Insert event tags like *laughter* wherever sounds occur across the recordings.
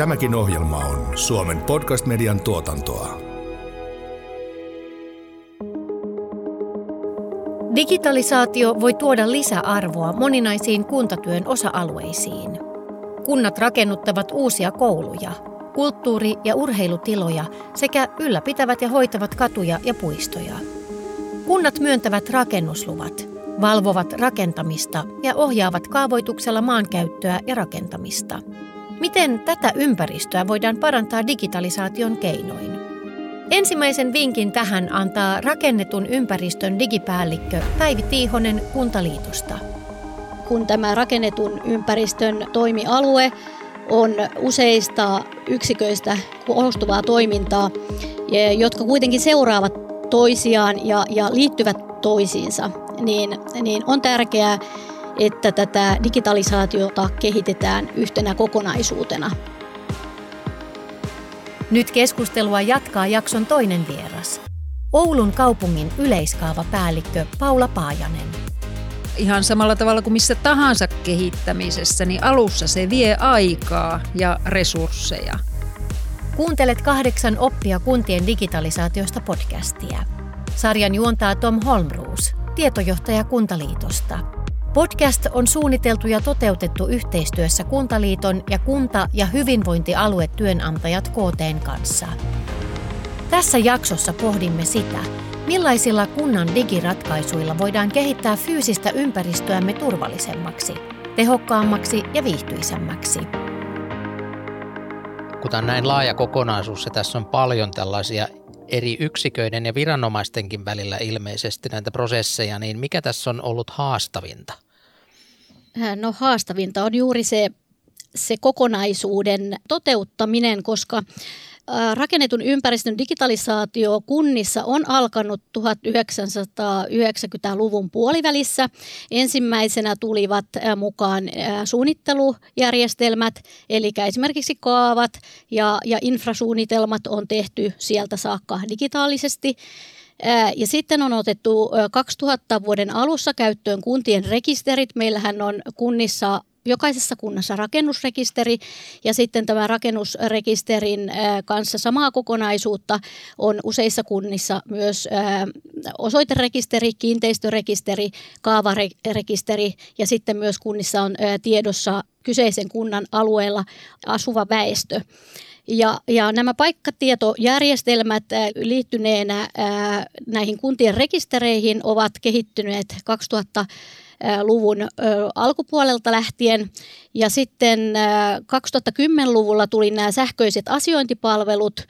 Tämäkin ohjelma on Suomen podcast-median tuotantoa. Digitalisaatio voi tuoda lisäarvoa moninaisiin kuntatyön osa-alueisiin. Kunnat rakennuttavat uusia kouluja, kulttuuri- ja urheilutiloja sekä ylläpitävät ja hoitavat katuja ja puistoja. Kunnat myöntävät rakennusluvat, valvovat rakentamista ja ohjaavat kaavoituksella maankäyttöä ja rakentamista. Miten tätä ympäristöä voidaan parantaa digitalisaation keinoin? Ensimmäisen vinkin tähän antaa rakennetun ympäristön digipäällikkö Päivi Tiihonen Kuntaliitosta. Kun tämä rakennetun ympäristön toimialue on useista yksiköistä koostuvaa toimintaa, jotka kuitenkin seuraavat toisiaan ja, ja liittyvät toisiinsa, niin, niin on tärkeää, että tätä digitalisaatiota kehitetään yhtenä kokonaisuutena. Nyt keskustelua jatkaa jakson toinen vieras. Oulun kaupungin yleiskaavapäällikkö Paula Paajanen. Ihan samalla tavalla kuin missä tahansa kehittämisessä, niin alussa se vie aikaa ja resursseja. Kuuntelet kahdeksan oppia kuntien digitalisaatiosta podcastia. Sarjan juontaa Tom Holmroos, tietojohtaja Kuntaliitosta. Podcast on suunniteltu ja toteutettu yhteistyössä Kuntaliiton ja kunta- ja hyvinvointialuetyönantajat KTn kanssa. Tässä jaksossa pohdimme sitä, millaisilla kunnan digiratkaisuilla voidaan kehittää fyysistä ympäristöämme turvallisemmaksi, tehokkaammaksi ja viihtyisemmäksi. Kun tämä on näin laaja kokonaisuus ja tässä on paljon tällaisia eri yksiköiden ja viranomaistenkin välillä ilmeisesti näitä prosesseja, niin mikä tässä on ollut haastavinta? No haastavinta on juuri se, se kokonaisuuden toteuttaminen, koska rakennetun ympäristön digitalisaatio kunnissa on alkanut 1990-luvun puolivälissä. Ensimmäisenä tulivat mukaan suunnittelujärjestelmät, eli esimerkiksi kaavat ja, ja infrasuunnitelmat on tehty sieltä saakka digitaalisesti. Ja sitten on otettu 2000 vuoden alussa käyttöön kuntien rekisterit. Meillähän on kunnissa jokaisessa kunnassa rakennusrekisteri ja sitten tämä rakennusrekisterin kanssa samaa kokonaisuutta on useissa kunnissa myös osoiterekisteri, kiinteistörekisteri, kaavarekisteri ja sitten myös kunnissa on tiedossa kyseisen kunnan alueella asuva väestö. Ja, ja nämä paikkatietojärjestelmät liittyneenä näihin kuntien rekistereihin ovat kehittyneet 2000 luvun alkupuolelta lähtien. Ja sitten 2010-luvulla tuli nämä sähköiset asiointipalvelut,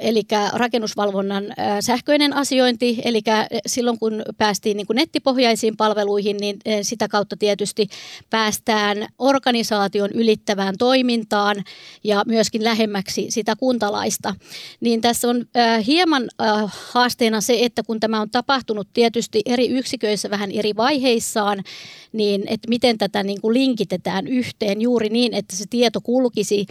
eli rakennusvalvonnan sähköinen asiointi, eli silloin kun päästiin niin kuin nettipohjaisiin palveluihin, niin sitä kautta tietysti päästään organisaation ylittävään toimintaan ja myöskin lähemmäksi sitä kuntalaista. Niin tässä on hieman haasteena se, että kun tämä on tapahtunut tietysti eri yksiköissä vähän eri vaiheissaan, niin että miten tätä niin kuin linkitetään yhteen juuri niin, että se tieto kulkisi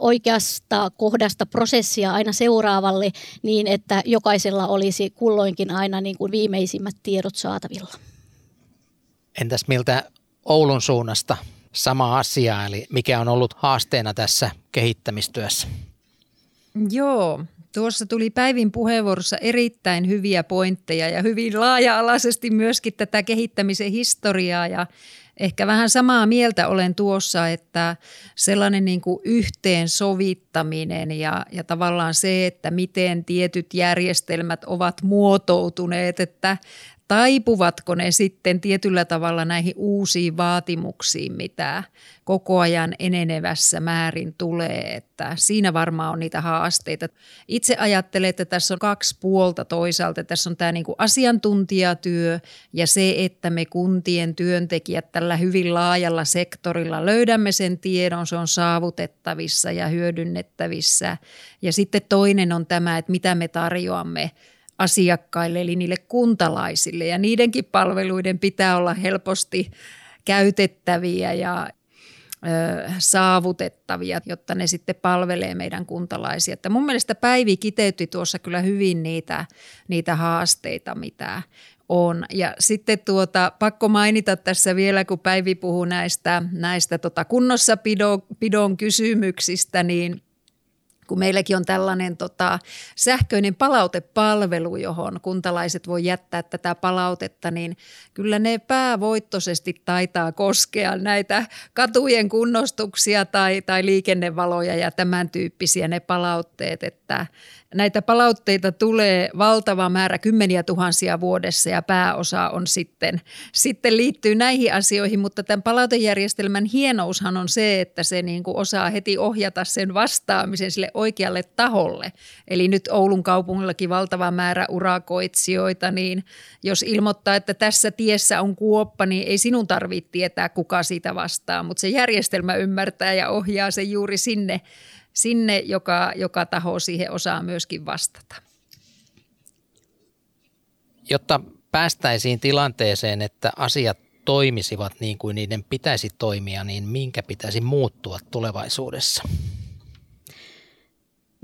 oikeasta kohdasta prosessia aina seuraavalle niin, että jokaisella olisi kulloinkin aina niin kuin viimeisimmät tiedot saatavilla. Entäs miltä Oulun suunnasta sama asia, eli mikä on ollut haasteena tässä kehittämistyössä? Joo, Tuossa tuli Päivin puheenvuorossa erittäin hyviä pointteja ja hyvin laaja-alaisesti myöskin tätä kehittämisen historiaa ja ehkä vähän samaa mieltä olen tuossa, että sellainen niin kuin yhteensovittaminen ja, ja tavallaan se, että miten tietyt järjestelmät ovat muotoutuneet, että taipuvatko ne sitten tietyllä tavalla näihin uusiin vaatimuksiin, mitä koko ajan enenevässä määrin tulee, että siinä varmaan on niitä haasteita. Itse ajattelen, että tässä on kaksi puolta toisaalta. Tässä on tämä niin kuin asiantuntijatyö ja se, että me kuntien työntekijät tällä hyvin laajalla sektorilla löydämme sen tiedon, se on saavutettavissa ja hyödynnettävissä. Ja sitten toinen on tämä, että mitä me tarjoamme asiakkaille eli niille kuntalaisille ja niidenkin palveluiden pitää olla helposti käytettäviä ja ö, saavutettavia, jotta ne sitten palvelee meidän kuntalaisia. Että mun mielestä Päivi kiteytti tuossa kyllä hyvin niitä, niitä haasteita, mitä on. Ja sitten tuota, pakko mainita tässä vielä, kun Päivi puhuu näistä, näistä tota kunnossapidon kysymyksistä, niin kun meilläkin on tällainen tota, sähköinen palautepalvelu, johon kuntalaiset voi jättää tätä palautetta, niin kyllä ne päävoittoisesti taitaa koskea näitä katujen kunnostuksia tai, tai liikennevaloja ja tämän tyyppisiä ne palautteet, että, näitä palautteita tulee valtava määrä, kymmeniä tuhansia vuodessa ja pääosa on sitten, sitten liittyy näihin asioihin, mutta tämän palautejärjestelmän hienoushan on se, että se niin kuin osaa heti ohjata sen vastaamisen sille oikealle taholle. Eli nyt Oulun kaupungillakin valtava määrä urakoitsijoita, niin jos ilmoittaa, että tässä tiessä on kuoppa, niin ei sinun tarvitse tietää, kuka siitä vastaa, mutta se järjestelmä ymmärtää ja ohjaa sen juuri sinne sinne, joka, joka taho siihen osaa myöskin vastata. Jotta päästäisiin tilanteeseen, että asiat toimisivat niin kuin niiden pitäisi toimia, niin minkä pitäisi muuttua tulevaisuudessa?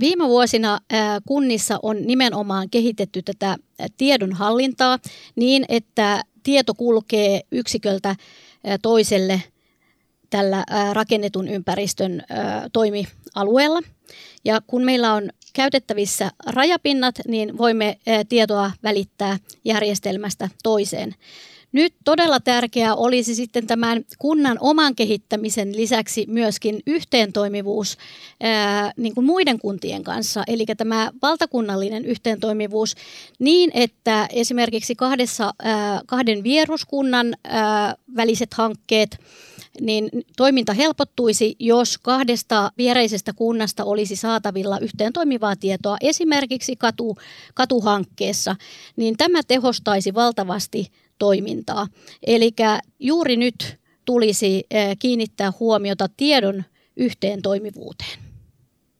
Viime vuosina kunnissa on nimenomaan kehitetty tätä tiedonhallintaa niin, että tieto kulkee yksiköltä toiselle – tällä rakennetun ympäristön toimialueella. Ja kun meillä on käytettävissä rajapinnat, niin voimme tietoa välittää järjestelmästä toiseen. Nyt todella tärkeää olisi sitten tämän kunnan oman kehittämisen lisäksi myöskin yhteentoimivuus niin kuin muiden kuntien kanssa, eli tämä valtakunnallinen yhteentoimivuus niin, että esimerkiksi kahdessa, kahden vieruskunnan väliset hankkeet niin toiminta helpottuisi, jos kahdesta viereisestä kunnasta olisi saatavilla yhteen toimivaa tietoa esimerkiksi katu, katuhankkeessa, niin tämä tehostaisi valtavasti toimintaa. Eli juuri nyt tulisi eh, kiinnittää huomiota tiedon yhteen toimivuuteen.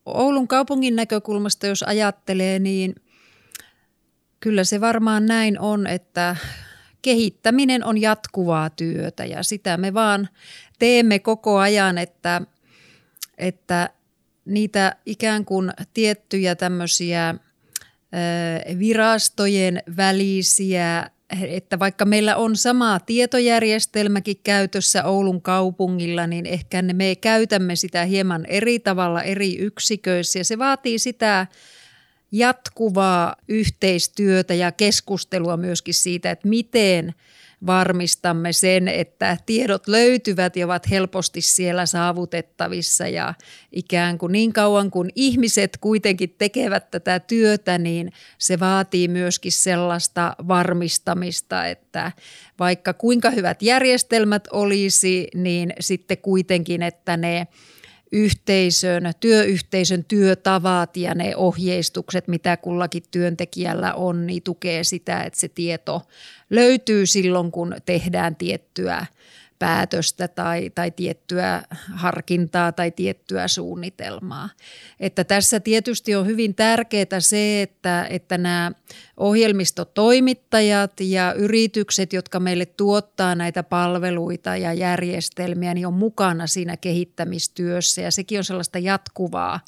Oulun kaupungin näkökulmasta, jos ajattelee, niin kyllä se varmaan näin on, että kehittäminen on jatkuvaa työtä ja sitä me vaan teemme koko ajan, että, että niitä ikään kuin tiettyjä tämmöisiä virastojen välisiä, että vaikka meillä on sama tietojärjestelmäkin käytössä Oulun kaupungilla, niin ehkä me käytämme sitä hieman eri tavalla eri yksiköissä ja se vaatii sitä jatkuvaa yhteistyötä ja keskustelua myöskin siitä, että miten varmistamme sen, että tiedot löytyvät ja ovat helposti siellä saavutettavissa. Ja ikään kuin niin kauan kuin ihmiset kuitenkin tekevät tätä työtä, niin se vaatii myöskin sellaista varmistamista, että vaikka kuinka hyvät järjestelmät olisi, niin sitten kuitenkin, että ne – yhteisön, työyhteisön työtavat ja ne ohjeistukset, mitä kullakin työntekijällä on, niin tukee sitä, että se tieto löytyy silloin, kun tehdään tiettyä päätöstä tai, tai tiettyä harkintaa tai tiettyä suunnitelmaa. Että tässä tietysti on hyvin tärkeää se, että, että nämä ohjelmistotoimittajat ja yritykset, jotka meille tuottaa näitä palveluita ja järjestelmiä, niin on mukana siinä kehittämistyössä ja sekin on sellaista jatkuvaa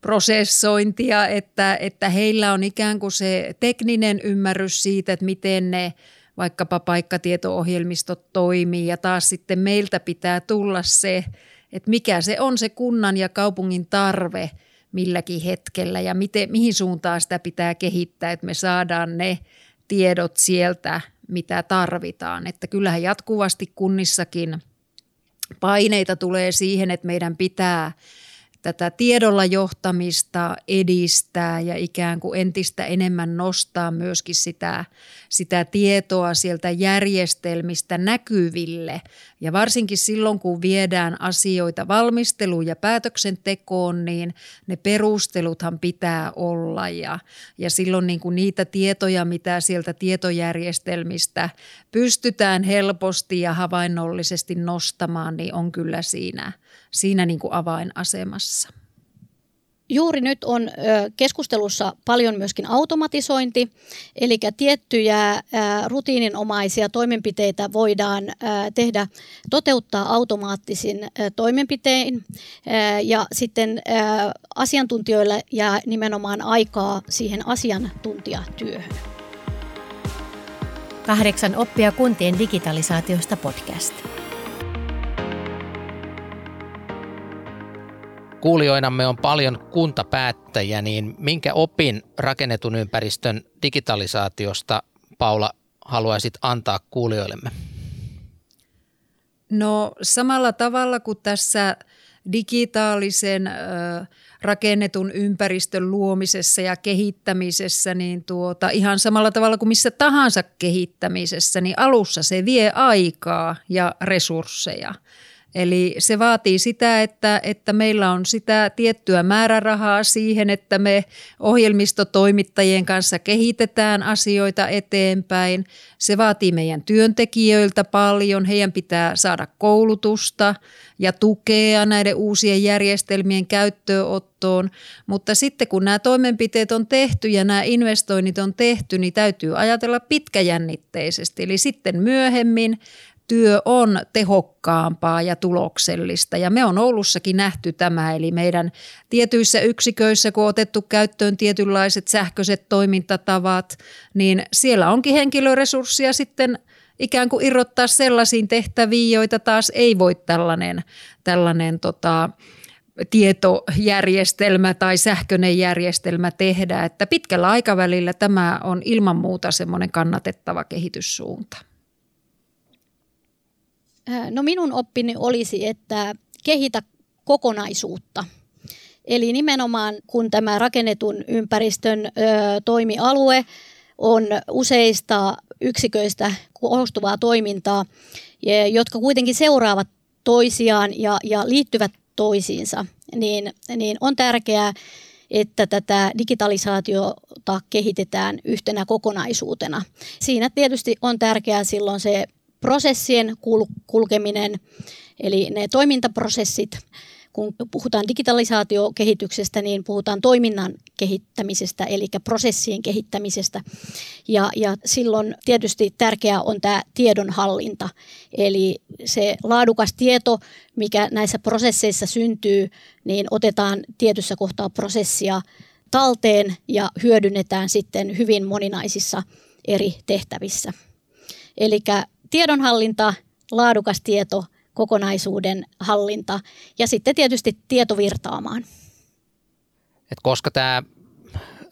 prosessointia, että, että heillä on ikään kuin se tekninen ymmärrys siitä, että miten ne – vaikkapa paikkatieto-ohjelmistot toimii ja taas sitten meiltä pitää tulla se, että mikä se on se kunnan ja kaupungin tarve milläkin hetkellä ja miten, mihin suuntaan sitä pitää kehittää, että me saadaan ne tiedot sieltä, mitä tarvitaan. Että kyllähän jatkuvasti kunnissakin paineita tulee siihen, että meidän pitää – tätä tiedolla johtamista edistää ja ikään kuin entistä enemmän nostaa myöskin sitä, sitä tietoa sieltä järjestelmistä näkyville. Ja varsinkin silloin, kun viedään asioita valmisteluun ja päätöksentekoon, niin ne perusteluthan pitää olla. Ja, ja silloin niin kuin niitä tietoja, mitä sieltä tietojärjestelmistä pystytään helposti ja havainnollisesti nostamaan, niin on kyllä siinä – siinä niin kuin avainasemassa. Juuri nyt on keskustelussa paljon myöskin automatisointi, eli tiettyjä rutiininomaisia toimenpiteitä voidaan tehdä, toteuttaa automaattisin toimenpitein ja sitten asiantuntijoille jää nimenomaan aikaa siihen asiantuntijatyöhön. Kahdeksan oppia kuntien digitalisaatiosta podcast. Kuulijoinamme on paljon kuntapäättäjiä, niin minkä opin rakennetun ympäristön digitalisaatiosta, Paula, haluaisit antaa kuulijoillemme? No samalla tavalla kuin tässä digitaalisen rakennetun ympäristön luomisessa ja kehittämisessä, niin tuota, ihan samalla tavalla kuin missä tahansa kehittämisessä, niin alussa se vie aikaa ja resursseja – Eli se vaatii sitä, että, että meillä on sitä tiettyä määrärahaa siihen, että me ohjelmistotoimittajien kanssa kehitetään asioita eteenpäin. Se vaatii meidän työntekijöiltä paljon. Heidän pitää saada koulutusta ja tukea näiden uusien järjestelmien käyttöönottoon. Mutta sitten kun nämä toimenpiteet on tehty ja nämä investoinnit on tehty, niin täytyy ajatella pitkäjännitteisesti. Eli sitten myöhemmin työ on tehokkaampaa ja tuloksellista. Ja me on Oulussakin nähty tämä, eli meidän tietyissä yksiköissä, kun on otettu käyttöön tietynlaiset sähköiset toimintatavat, niin siellä onkin henkilöresurssia sitten ikään kuin irrottaa sellaisiin tehtäviin, joita taas ei voi tällainen, tällainen tota, tietojärjestelmä tai sähköinen järjestelmä tehdä. Että pitkällä aikavälillä tämä on ilman muuta semmoinen kannatettava kehityssuunta. Äh, no minun oppini olisi, että kehitä kokonaisuutta. Eli nimenomaan kun tämä rakennetun ympäristön ö, toimialue on useista yksiköistä koostuvaa toimintaa, jotka kuitenkin seuraavat toisiaan ja, ja liittyvät toisiinsa, niin, niin on tärkeää, että tätä digitalisaatiota kehitetään yhtenä kokonaisuutena. Siinä tietysti on tärkeää silloin se prosessien kul- kulkeminen, eli ne toimintaprosessit. Kun puhutaan digitalisaatiokehityksestä, niin puhutaan toiminnan kehittämisestä, eli prosessien kehittämisestä. Ja, ja silloin tietysti tärkeää on tämä tiedonhallinta, eli se laadukas tieto, mikä näissä prosesseissa syntyy, niin otetaan tietyssä kohtaa prosessia talteen ja hyödynnetään sitten hyvin moninaisissa eri tehtävissä. Eli tiedonhallinta, laadukas tieto, kokonaisuuden hallinta ja sitten tietysti tietovirtaamaan. Et koska tämä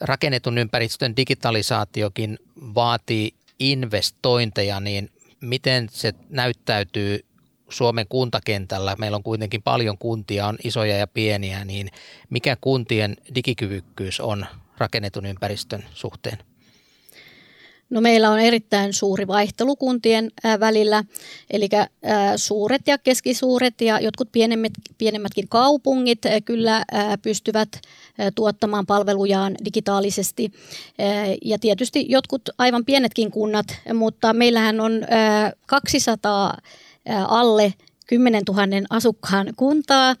rakennetun ympäristön digitalisaatiokin vaatii investointeja, niin miten se näyttäytyy Suomen kuntakentällä? Meillä on kuitenkin paljon kuntia, on isoja ja pieniä, niin mikä kuntien digikyvykkyys on rakennetun ympäristön suhteen? No meillä on erittäin suuri vaihtelu kuntien välillä, eli suuret ja keskisuuret ja jotkut pienemmät, pienemmätkin kaupungit kyllä pystyvät tuottamaan palvelujaan digitaalisesti. Ja tietysti jotkut aivan pienetkin kunnat, mutta meillähän on 200 alle 10 000 asukkaan kuntaa.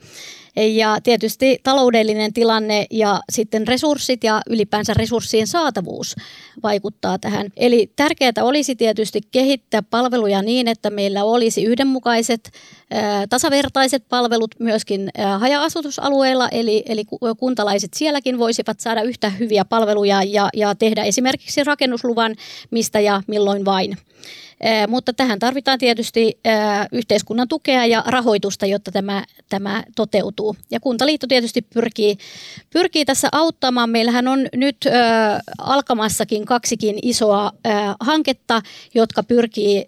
Ja tietysti taloudellinen tilanne ja sitten resurssit ja ylipäänsä resurssien saatavuus vaikuttaa tähän. Eli tärkeää olisi tietysti kehittää palveluja niin, että meillä olisi yhdenmukaiset, tasavertaiset palvelut myöskin haja-asutusalueilla, eli, eli kuntalaiset sielläkin voisivat saada yhtä hyviä palveluja ja, ja tehdä esimerkiksi rakennusluvan mistä ja milloin vain. Mutta tähän tarvitaan tietysti yhteiskunnan tukea ja rahoitusta, jotta tämä, tämä toteutuu. Ja Kuntaliitto tietysti pyrkii, pyrkii tässä auttamaan. Meillähän on nyt alkamassakin kaksikin isoa hanketta, jotka pyrkii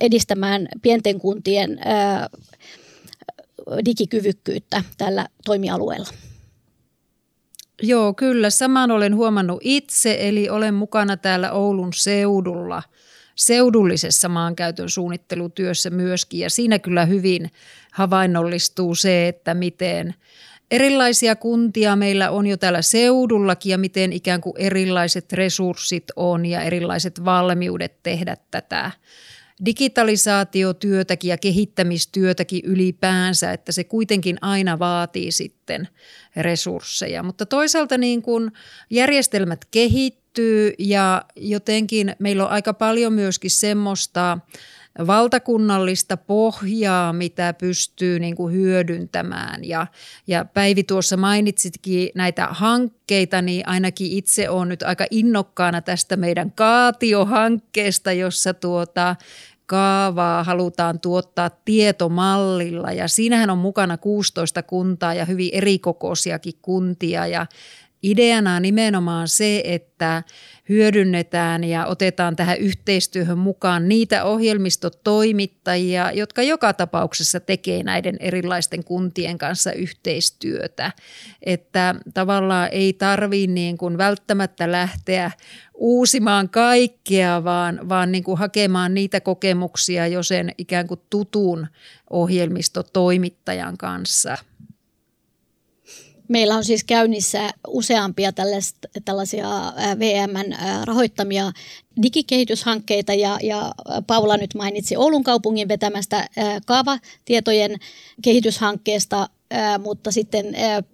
edistämään pienten kuntien digikyvykkyyttä tällä toimialueella. Joo, kyllä. Saman olen huomannut itse, eli olen mukana täällä Oulun seudulla – seudullisessa maankäytön suunnittelutyössä myöskin. Ja siinä kyllä hyvin havainnollistuu se, että miten erilaisia kuntia meillä on jo täällä seudullakin ja miten ikään kuin erilaiset resurssit on ja erilaiset valmiudet tehdä tätä digitalisaatiotyötäkin ja kehittämistyötäkin ylipäänsä, että se kuitenkin aina vaatii sitten resursseja. Mutta toisaalta niin kuin järjestelmät kehittyy ja jotenkin meillä on aika paljon myöskin semmoista valtakunnallista pohjaa, mitä pystyy niin kuin hyödyntämään. Ja, ja Päivi tuossa mainitsitkin näitä hankkeita, niin ainakin itse olen nyt aika innokkaana tästä meidän kaatiohankkeesta, jossa tuota, kaavaa halutaan tuottaa tietomallilla ja siinähän on mukana 16 kuntaa ja hyvin erikokoisiakin kuntia ja Ideana on nimenomaan se, että hyödynnetään ja otetaan tähän yhteistyöhön mukaan niitä ohjelmistotoimittajia, jotka joka tapauksessa tekee näiden erilaisten kuntien kanssa yhteistyötä. Että tavallaan ei tarvitse niin kuin välttämättä lähteä uusimaan kaikkea, vaan, vaan niin kuin hakemaan niitä kokemuksia jo sen ikään kuin tutun ohjelmistotoimittajan kanssa – Meillä on siis käynnissä useampia tällaisia VMn rahoittamia digikehityshankkeita ja, ja Paula nyt mainitsi Oulun kaupungin vetämästä kaavatietojen kehityshankkeesta, mutta sitten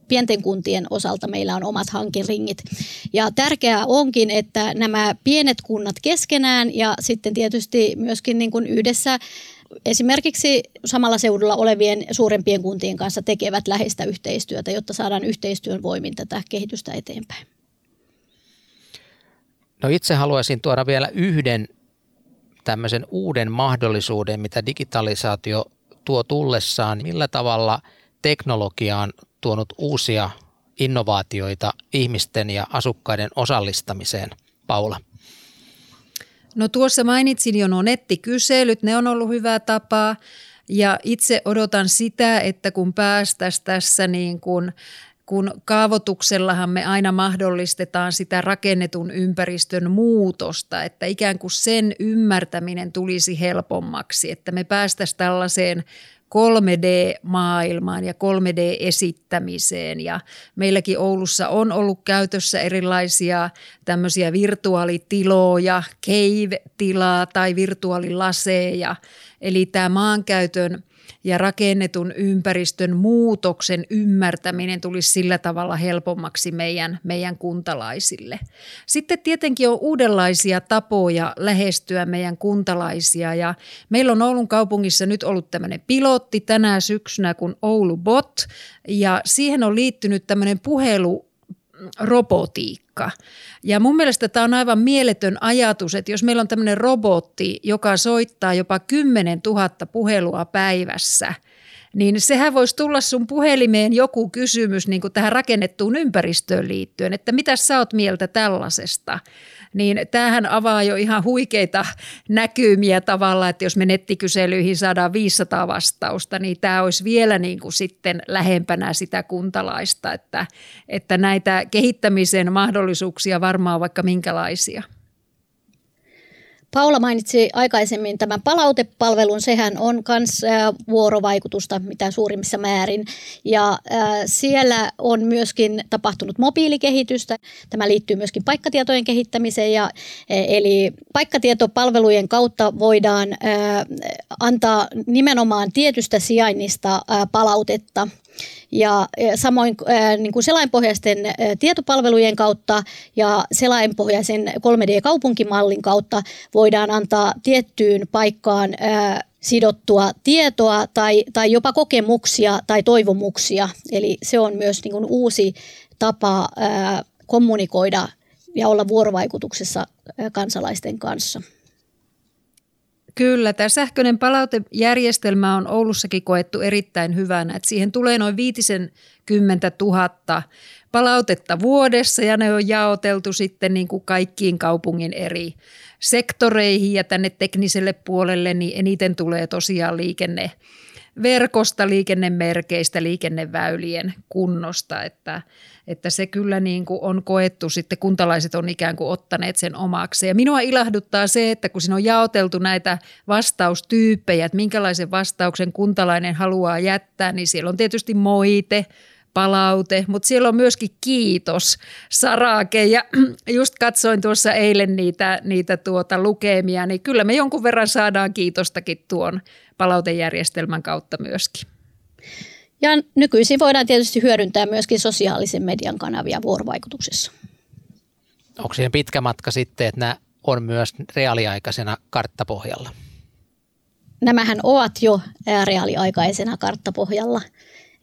pienten kuntien osalta meillä on omat hankeringit. Ja tärkeää onkin, että nämä pienet kunnat keskenään ja sitten tietysti myöskin niin kuin yhdessä esimerkiksi samalla seudulla olevien suurempien kuntien kanssa tekevät läheistä yhteistyötä, jotta saadaan yhteistyön voimin tätä kehitystä eteenpäin. No itse haluaisin tuoda vielä yhden tämmöisen uuden mahdollisuuden, mitä digitalisaatio tuo tullessaan. Millä tavalla teknologia on tuonut uusia innovaatioita ihmisten ja asukkaiden osallistamiseen, Paula? No tuossa mainitsin jo nuo nettikyselyt, ne on ollut hyvä tapa ja itse odotan sitä, että kun päästäisiin tässä niin kuin kun kaavoituksellahan me aina mahdollistetaan sitä rakennetun ympäristön muutosta, että ikään kuin sen ymmärtäminen tulisi helpommaksi, että me päästäisiin tällaiseen 3D-maailmaan ja 3D-esittämiseen. Ja meilläkin Oulussa on ollut käytössä erilaisia tämmöisiä virtuaalitiloja, cave-tilaa tai virtuaalilaseja. Eli tämä maankäytön – ja rakennetun ympäristön muutoksen ymmärtäminen tulisi sillä tavalla helpommaksi meidän, meidän kuntalaisille. Sitten tietenkin on uudenlaisia tapoja lähestyä meidän kuntalaisia ja meillä on Oulun kaupungissa nyt ollut tämmöinen pilotti tänä syksynä kuin Oulu Bot ja siihen on liittynyt tämmöinen puhelu robotiikka. Ja mun mielestä tämä on aivan mieletön ajatus, että jos meillä on tämmöinen robotti, joka soittaa jopa 10 000 puhelua päivässä, niin sehän voisi tulla sun puhelimeen joku kysymys niin kuin tähän rakennettuun ympäristöön liittyen, että mitä sä oot mieltä tällaisesta niin tämähän avaa jo ihan huikeita näkymiä tavalla, että jos me nettikyselyihin saadaan 500 vastausta, niin tämä olisi vielä niin kuin sitten lähempänä sitä kuntalaista, että, että näitä kehittämisen mahdollisuuksia varmaan vaikka minkälaisia. Paula mainitsi aikaisemmin tämän palautepalvelun, sehän on myös vuorovaikutusta mitä suurimmissa määrin. Ja siellä on myöskin tapahtunut mobiilikehitystä. Tämä liittyy myöskin paikkatietojen kehittämiseen. Ja, e, eli paikkatietopalvelujen kautta voidaan antaa nimenomaan tietystä sijainnista palautetta ja samoin niin kuin selainpohjaisten tietopalvelujen kautta ja selainpohjaisen 3D-kaupunkimallin kautta voidaan antaa tiettyyn paikkaan sidottua tietoa tai, tai jopa kokemuksia tai toivomuksia. Eli se on myös niin kuin uusi tapa kommunikoida ja olla vuorovaikutuksessa kansalaisten kanssa. Kyllä, tämä sähköinen palautejärjestelmä on Oulussakin koettu erittäin hyvänä. Että siihen tulee noin 50 000 palautetta vuodessa ja ne on jaoteltu sitten niin kuin kaikkiin kaupungin eri sektoreihin ja tänne tekniselle puolelle, niin eniten tulee tosiaan liikenne verkosta, liikennemerkeistä, liikenneväylien kunnosta, että, että se kyllä niin kuin on koettu sitten, kuntalaiset on ikään kuin ottaneet sen omaksi. Ja minua ilahduttaa se, että kun siinä on jaoteltu näitä vastaustyyppejä, että minkälaisen vastauksen kuntalainen haluaa jättää, niin siellä on tietysti moite, palaute, mutta siellä on myöskin kiitos, sarake ja *clears throat* just katsoin tuossa eilen niitä, niitä tuota lukemia, niin kyllä me jonkun verran saadaan kiitostakin tuon palautejärjestelmän kautta myöskin. Ja nykyisin voidaan tietysti hyödyntää myöskin sosiaalisen median kanavia vuorovaikutuksessa. Onko siihen pitkä matka sitten, että nämä on myös reaaliaikaisena karttapohjalla? nämähän ovat jo reaaliaikaisena karttapohjalla.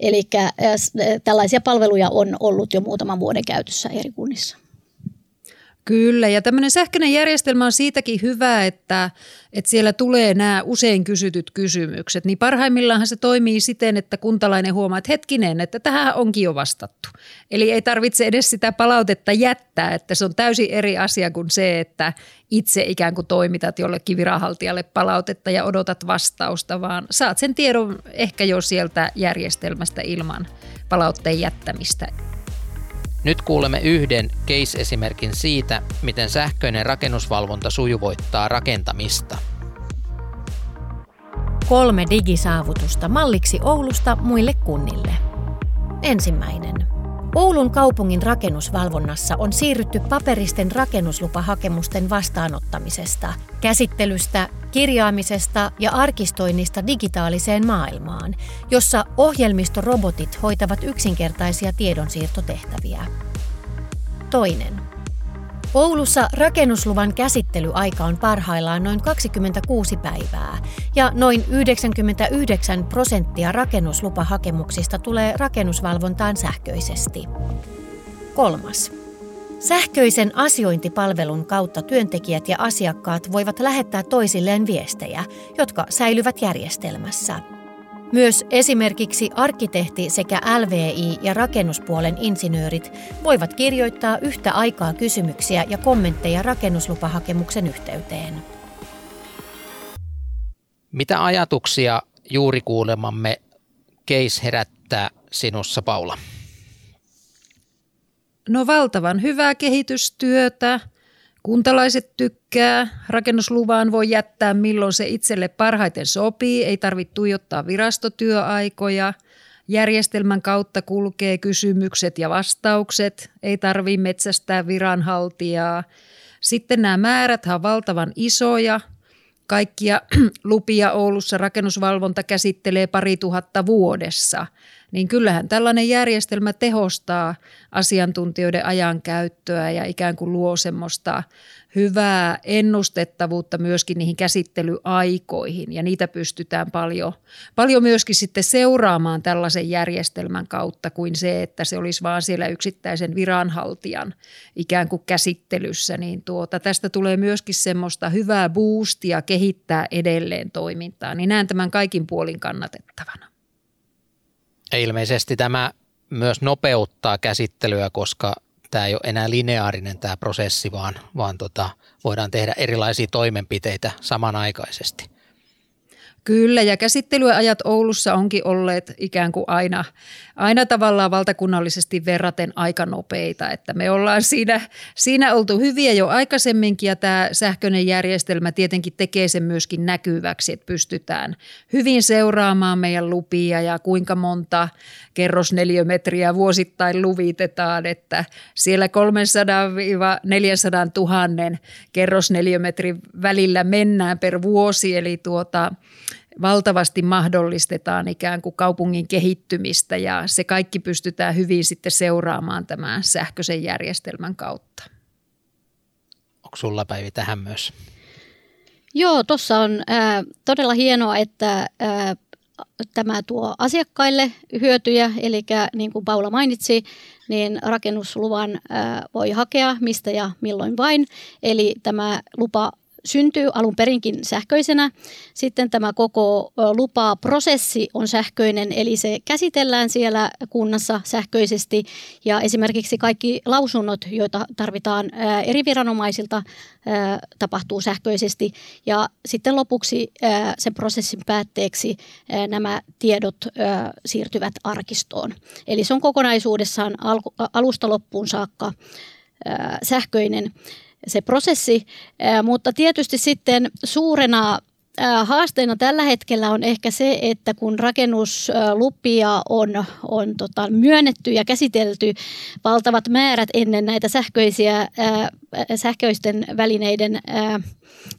Eli tällaisia palveluja on ollut jo muutaman vuoden käytössä eri kunnissa. Kyllä, ja tämmöinen sähköinen järjestelmä on siitäkin hyvä, että, että siellä tulee nämä usein kysytyt kysymykset. Niin parhaimmillaan se toimii siten, että kuntalainen huomaa, että hetkinen, että tähän onkin jo vastattu. Eli ei tarvitse edes sitä palautetta jättää, että se on täysin eri asia kuin se, että itse ikään kuin toimitat jollekin viranhaltijalle palautetta ja odotat vastausta, vaan saat sen tiedon ehkä jo sieltä järjestelmästä ilman palautteen jättämistä. Nyt kuulemme yhden case-esimerkin siitä, miten sähköinen rakennusvalvonta sujuvoittaa rakentamista. Kolme digisaavutusta malliksi Oulusta muille kunnille. Ensimmäinen. Oulun kaupungin rakennusvalvonnassa on siirrytty paperisten rakennuslupahakemusten vastaanottamisesta, käsittelystä, kirjaamisesta ja arkistoinnista digitaaliseen maailmaan, jossa ohjelmistorobotit hoitavat yksinkertaisia tiedonsiirtotehtäviä. Toinen. Oulussa rakennusluvan käsittelyaika on parhaillaan noin 26 päivää ja noin 99 prosenttia rakennuslupahakemuksista tulee rakennusvalvontaan sähköisesti. Kolmas. Sähköisen asiointipalvelun kautta työntekijät ja asiakkaat voivat lähettää toisilleen viestejä, jotka säilyvät järjestelmässä – myös esimerkiksi arkkitehti sekä LVI ja rakennuspuolen insinöörit voivat kirjoittaa yhtä aikaa kysymyksiä ja kommentteja rakennuslupahakemuksen yhteyteen. Mitä ajatuksia juuri kuulemamme case herättää sinussa, Paula? No valtavan hyvää kehitystyötä – Kuntalaiset tykkää, rakennusluvaan voi jättää milloin se itselle parhaiten sopii, ei tarvitse tuijottaa virastotyöaikoja, järjestelmän kautta kulkee kysymykset ja vastaukset, ei tarvitse metsästää viranhaltijaa. Sitten nämä määrät on valtavan isoja, kaikkia *clears throat* lupia Oulussa rakennusvalvonta käsittelee pari tuhatta vuodessa – niin kyllähän tällainen järjestelmä tehostaa asiantuntijoiden ajankäyttöä ja ikään kuin luo semmoista hyvää ennustettavuutta myöskin niihin käsittelyaikoihin. Ja niitä pystytään paljon, paljon myöskin sitten seuraamaan tällaisen järjestelmän kautta kuin se, että se olisi vaan siellä yksittäisen viranhaltijan ikään kuin käsittelyssä, niin tuota, tästä tulee myöskin semmoista hyvää boostia kehittää edelleen toimintaa, niin näen tämän kaikin puolin kannatettavana. Ilmeisesti tämä myös nopeuttaa käsittelyä, koska tämä ei ole enää lineaarinen tämä prosessi, vaan, vaan tota, voidaan tehdä erilaisia toimenpiteitä samanaikaisesti. Kyllä, ja käsittelyajat Oulussa onkin olleet ikään kuin aina, aina tavallaan valtakunnallisesti verraten aika nopeita, että me ollaan siinä, siinä oltu hyviä jo aikaisemminkin, ja tämä sähköinen järjestelmä tietenkin tekee sen myöskin näkyväksi, että pystytään hyvin seuraamaan meidän lupia ja kuinka monta kerrosneliömetriä vuosittain luvitetaan, että siellä 300-400 000 kerrosneliömetrin välillä mennään per vuosi, eli tuota, valtavasti mahdollistetaan ikään kuin kaupungin kehittymistä ja se kaikki pystytään hyvin sitten seuraamaan tämän sähköisen järjestelmän kautta. Onko sulla Päivi tähän myös? Joo, tuossa on äh, todella hienoa, että äh, tämä tuo asiakkaille hyötyjä, eli niin kuin Paula mainitsi, niin rakennusluvan äh, voi hakea mistä ja milloin vain. Eli tämä lupa syntyy alun perinkin sähköisenä. Sitten tämä koko lupaprosessi on sähköinen, eli se käsitellään siellä kunnassa sähköisesti ja esimerkiksi kaikki lausunnot, joita tarvitaan eri viranomaisilta, tapahtuu sähköisesti ja sitten lopuksi sen prosessin päätteeksi nämä tiedot siirtyvät arkistoon. Eli se on kokonaisuudessaan alusta loppuun saakka sähköinen se prosessi, mutta tietysti sitten suurena haasteena tällä hetkellä on ehkä se, että kun rakennuslupia on, on tota, myönnetty ja käsitelty valtavat määrät ennen näitä sähköisiä, sähköisten välineiden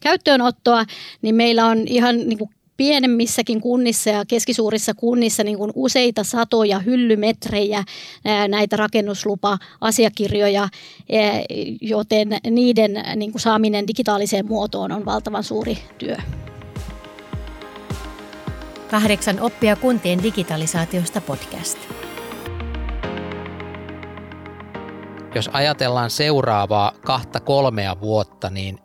käyttöönottoa, niin meillä on ihan niin kuin pienemmissäkin kunnissa ja keskisuurissa kunnissa niin kuin useita satoja hyllymetrejä näitä rakennuslupa-asiakirjoja, joten niiden niin kuin saaminen digitaaliseen muotoon on valtavan suuri työ. Kahdeksan oppia kuntien digitalisaatiosta podcast. Jos ajatellaan seuraavaa kahta kolmea vuotta, niin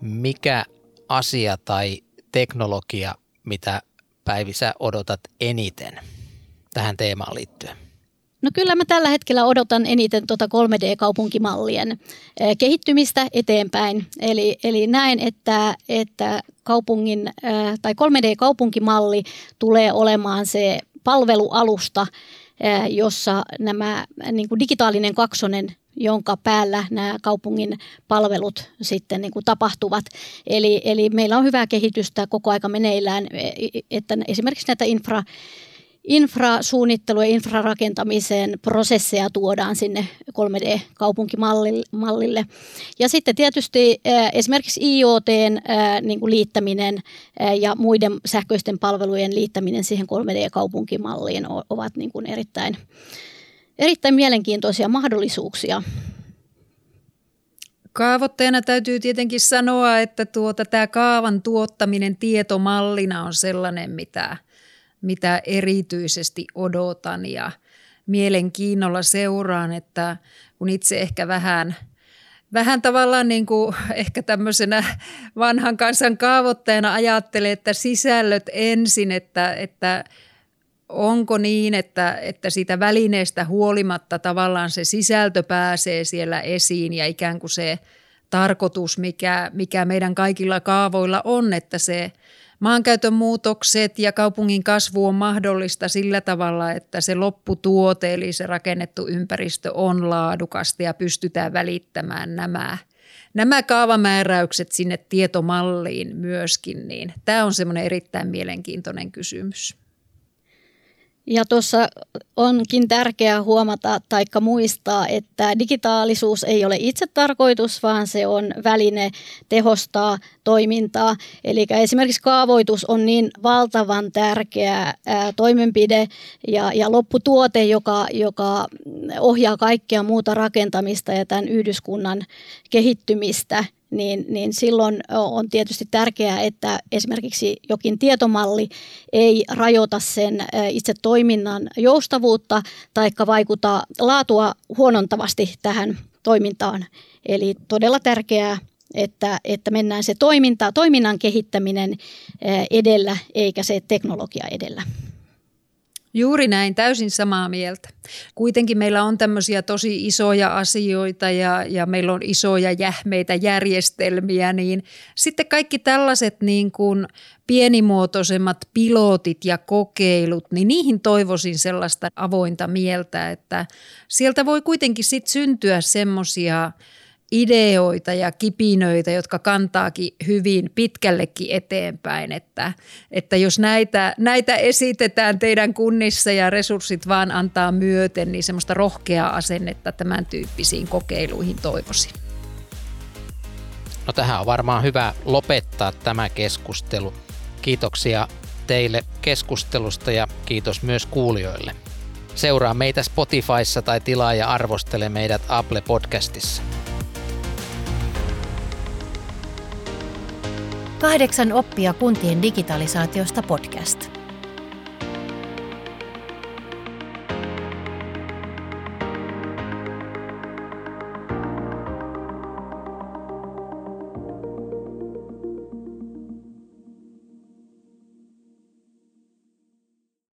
mikä asia tai teknologia, mitä Päivi sä odotat eniten tähän teemaan liittyen? No kyllä mä tällä hetkellä odotan eniten tuota 3D-kaupunkimallien eh, kehittymistä eteenpäin. Eli, eli näen, että, että kaupungin eh, tai 3D-kaupunkimalli tulee olemaan se palvelualusta, eh, jossa nämä niin kuin digitaalinen kaksonen jonka päällä nämä kaupungin palvelut sitten niin kuin tapahtuvat. Eli, eli meillä on hyvää kehitystä koko aika meneillään, että esimerkiksi näitä infra infrasuunnittelu- ja infrarakentamisen prosesseja tuodaan sinne 3D-kaupunkimallille. Ja sitten tietysti esimerkiksi IoT niin kuin liittäminen ja muiden sähköisten palvelujen liittäminen siihen 3D-kaupunkimalliin ovat niin kuin erittäin, erittäin mielenkiintoisia mahdollisuuksia. Kaavoitteena täytyy tietenkin sanoa, että tuota, tämä kaavan tuottaminen tietomallina on sellainen, mitä – mitä erityisesti odotan ja mielenkiinnolla seuraan, että kun itse ehkä vähän, vähän tavallaan niin kuin ehkä tämmöisenä vanhan kansan kaavoittajana ajattelee, että sisällöt ensin, että, että onko niin, että, että siitä välineestä huolimatta tavallaan se sisältö pääsee siellä esiin ja ikään kuin se tarkoitus, mikä, mikä meidän kaikilla kaavoilla on, että se – Maankäytön muutokset ja kaupungin kasvu on mahdollista sillä tavalla, että se lopputuote eli se rakennettu ympäristö on laadukasta ja pystytään välittämään nämä, nämä kaavamääräykset sinne tietomalliin myöskin. Niin tämä on semmoinen erittäin mielenkiintoinen kysymys. Ja tuossa onkin tärkeää huomata tai muistaa, että digitaalisuus ei ole itse tarkoitus, vaan se on väline tehostaa toimintaa. Eli esimerkiksi kaavoitus on niin valtavan tärkeä toimenpide ja, ja lopputuote, joka, joka ohjaa kaikkea muuta rakentamista ja tämän yhdyskunnan kehittymistä, niin, niin silloin on tietysti tärkeää, että esimerkiksi jokin tietomalli ei rajoita sen itse toiminnan joustavuutta tai vaikuta laatua huonontavasti tähän toimintaan. Eli todella tärkeää, että, että mennään se toiminta, toiminnan kehittäminen edellä eikä se teknologia edellä. Juuri näin, täysin samaa mieltä. Kuitenkin meillä on tämmöisiä tosi isoja asioita ja, ja meillä on isoja jähmeitä järjestelmiä, niin sitten kaikki tällaiset niin kuin pienimuotoisemmat pilotit ja kokeilut, niin niihin toivoisin sellaista avointa mieltä, että sieltä voi kuitenkin sitten syntyä semmoisia – ideoita ja kipinöitä, jotka kantaakin hyvin pitkällekin eteenpäin, että, että jos näitä, näitä esitetään teidän kunnissa ja resurssit vaan antaa myöten, niin semmoista rohkeaa asennetta tämän tyyppisiin kokeiluihin toivoisin. No tähän on varmaan hyvä lopettaa tämä keskustelu. Kiitoksia teille keskustelusta ja kiitos myös kuulijoille. Seuraa meitä Spotifyssa tai tilaa ja arvostele meidät Apple Podcastissa. Kahdeksan oppia kuntien digitalisaatiosta podcast.